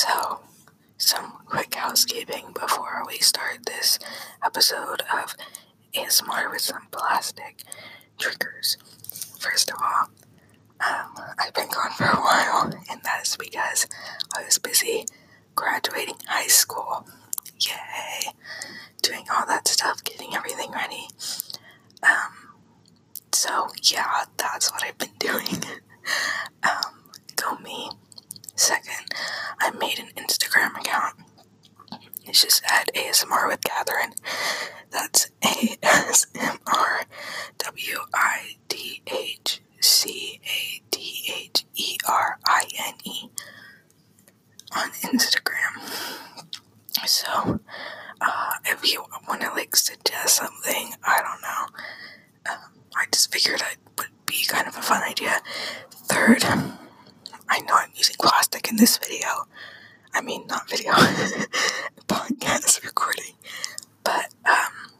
So, some quick housekeeping before we start this episode of ASMR with some plastic triggers. First of all, um, I've been gone for a while, and that is because I was busy graduating high school. Yay! Doing all that stuff, getting everything ready. Um, so yeah, that's what I've been doing. um, go me. Second, I made an Instagram account. It's just at ASMR with Catherine. That's A S M R W I D H C A T H E R I N E on Instagram. So, uh, if you want to like suggest something, I don't know. Um, I just figured it would be kind of a fun idea. Third, I know I'm using plastic in this video. I mean, not video, podcast recording. But um,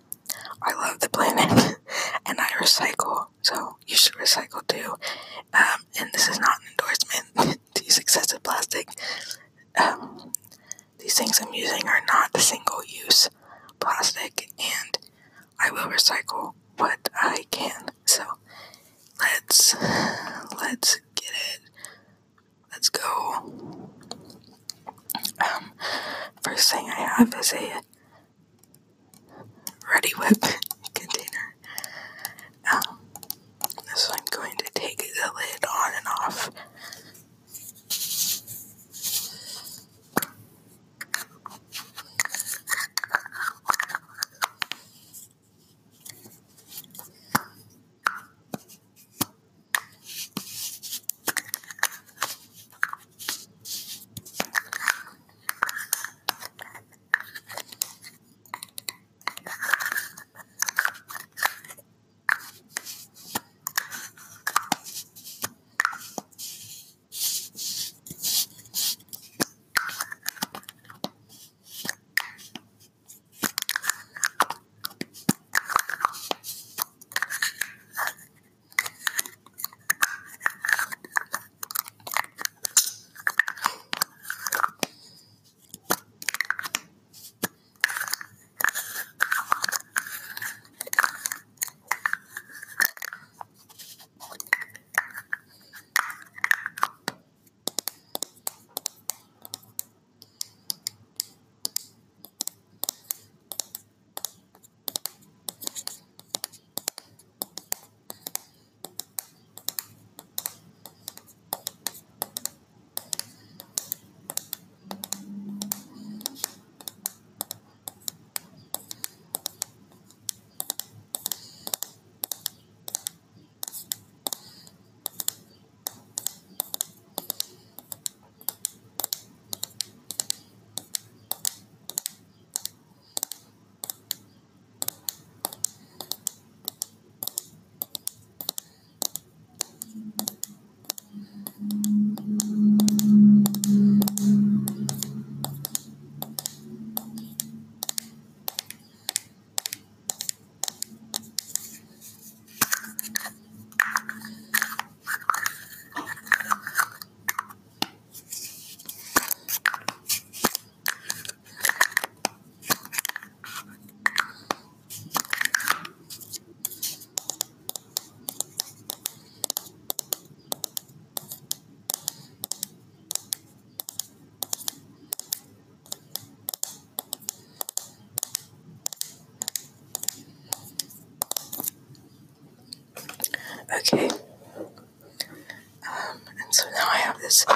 I love the planet and I recycle, so you should recycle too. Um, and this is not an endorsement to use excessive plastic. Um, these things I'm using are not the single use plastic, and I will recycle what I can. So let's let's get it let's go. Um, first thing I have is a Reddi-wip container. Okay. Um, and so now I have this.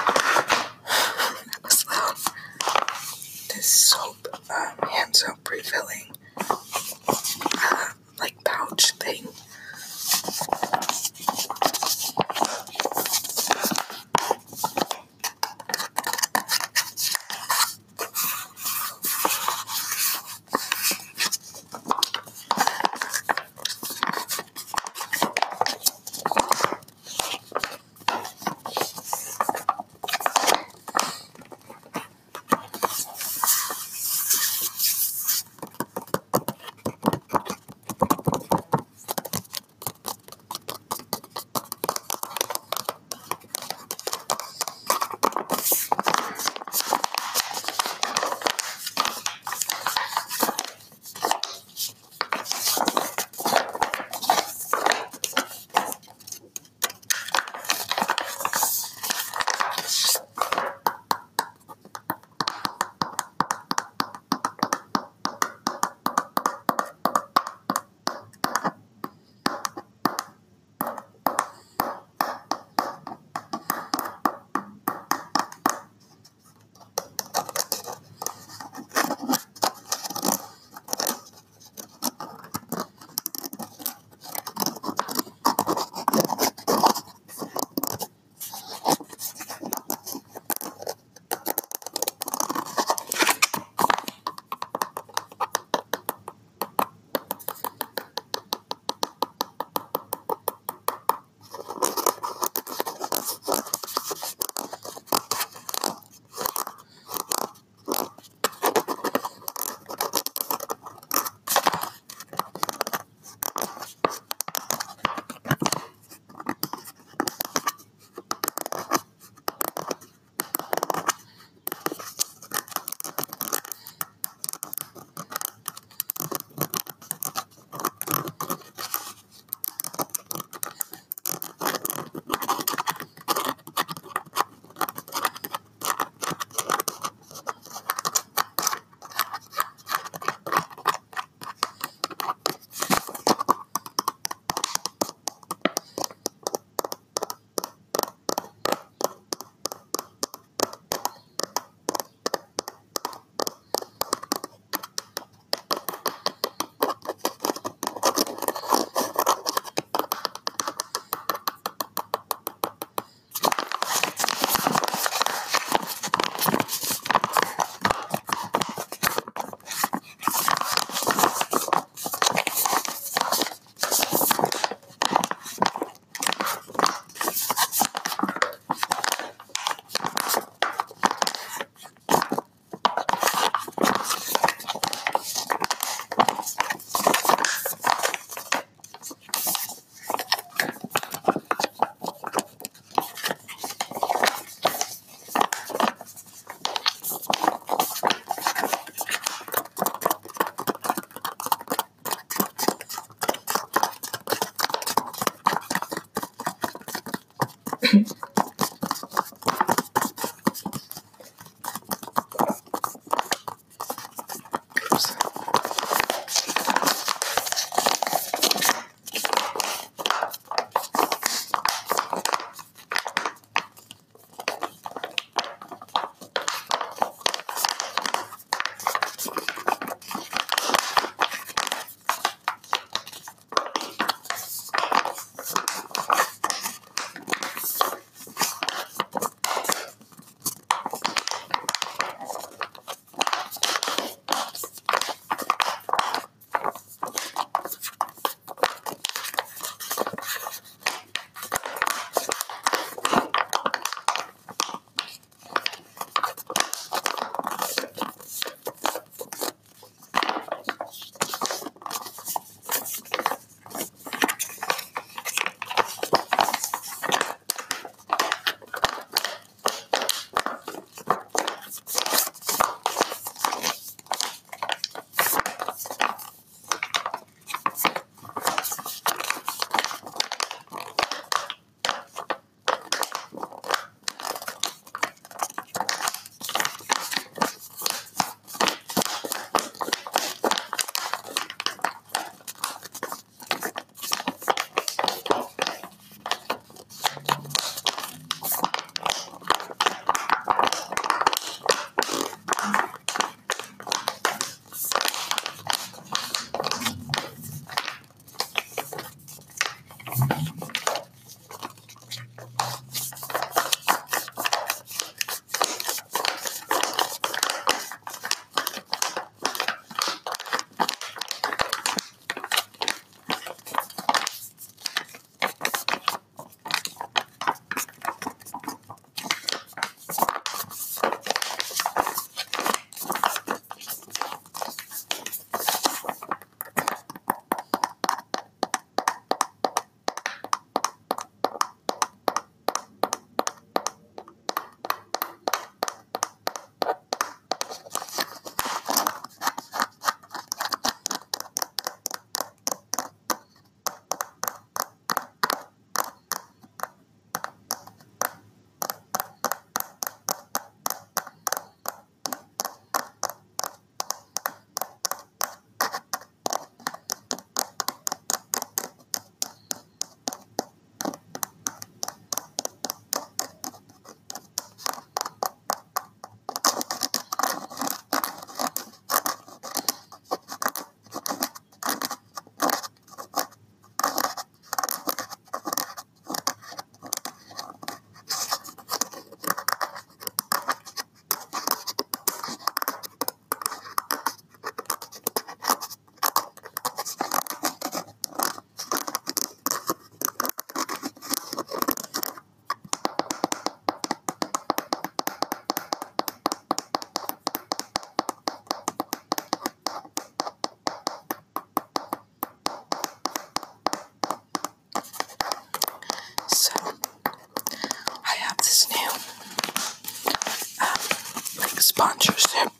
sponsorship.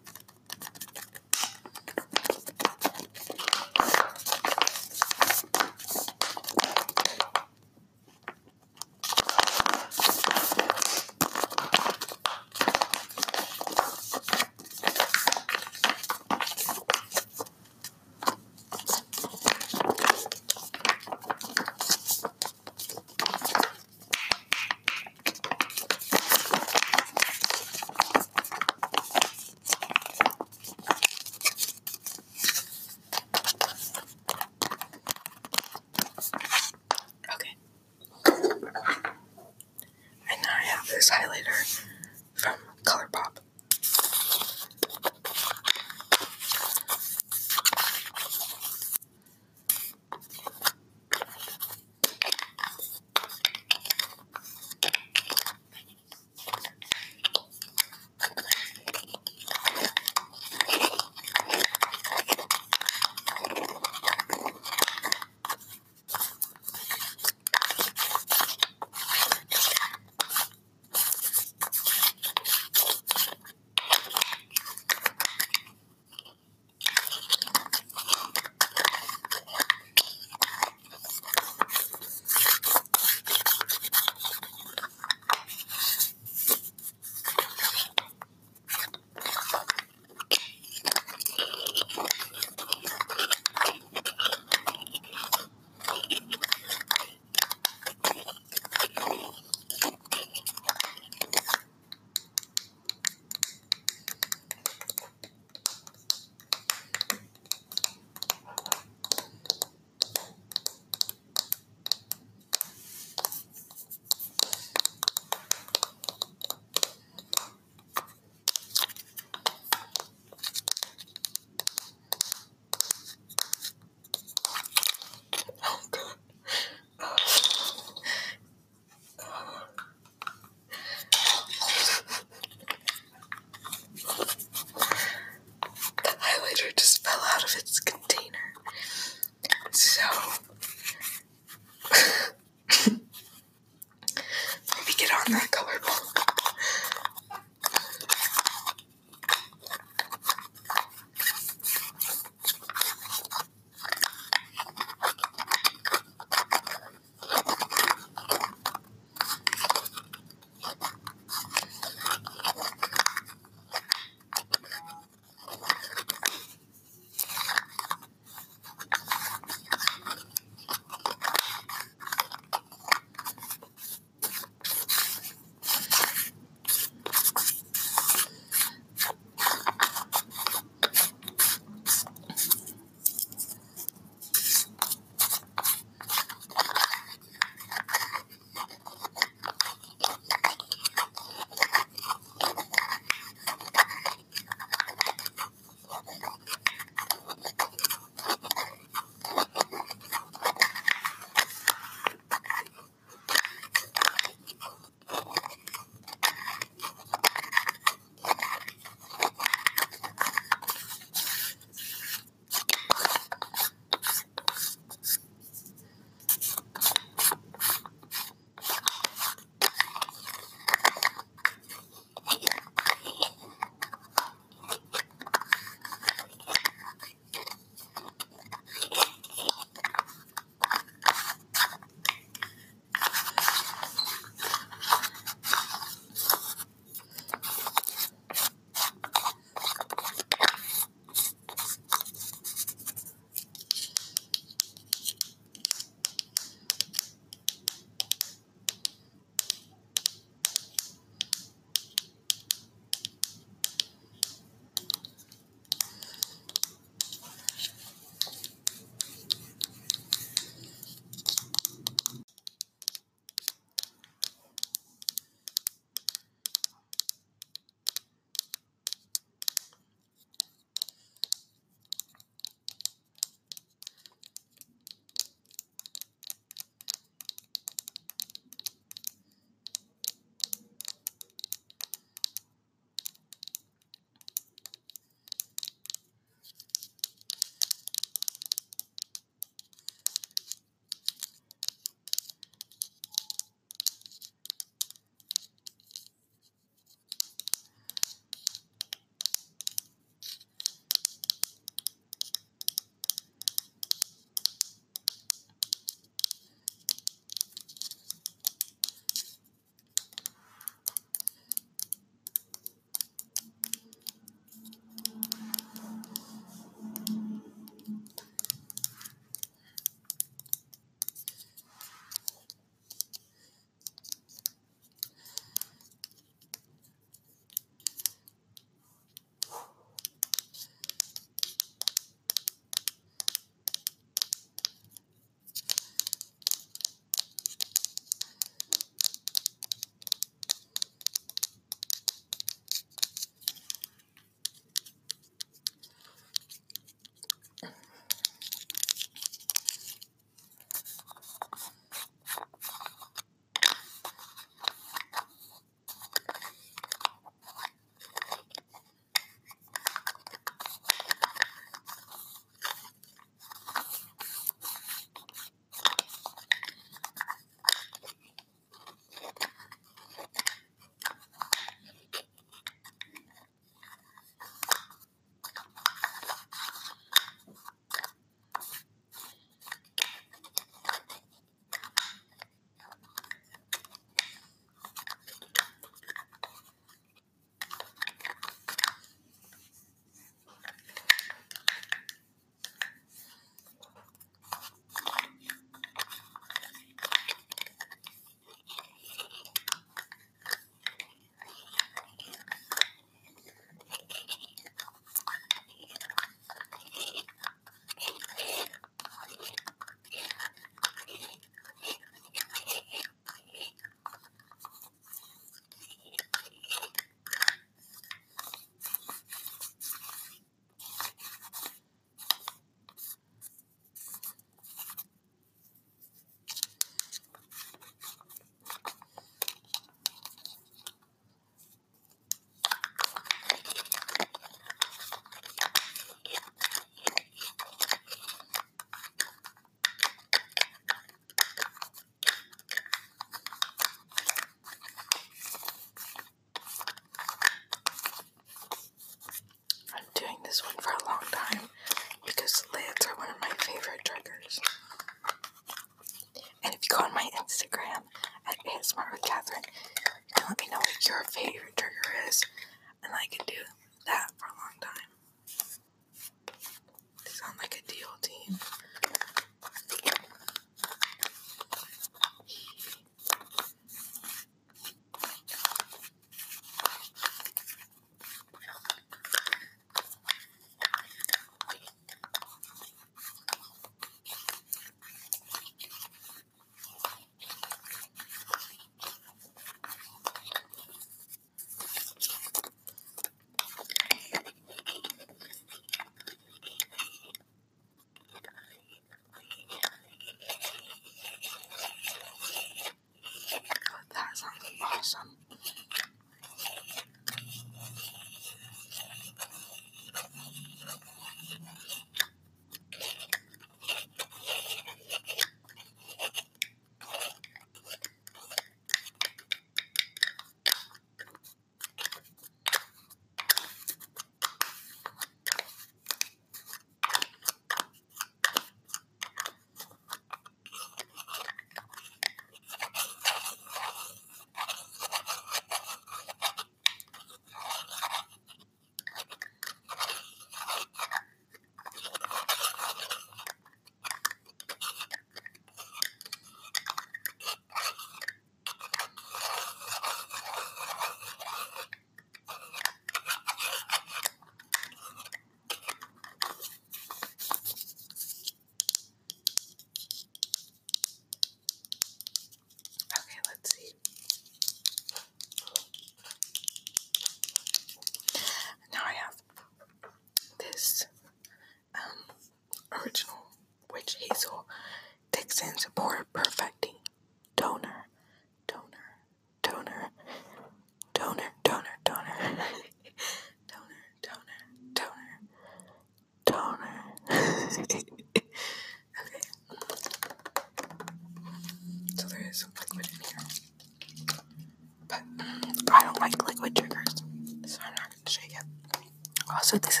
besos.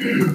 Bye.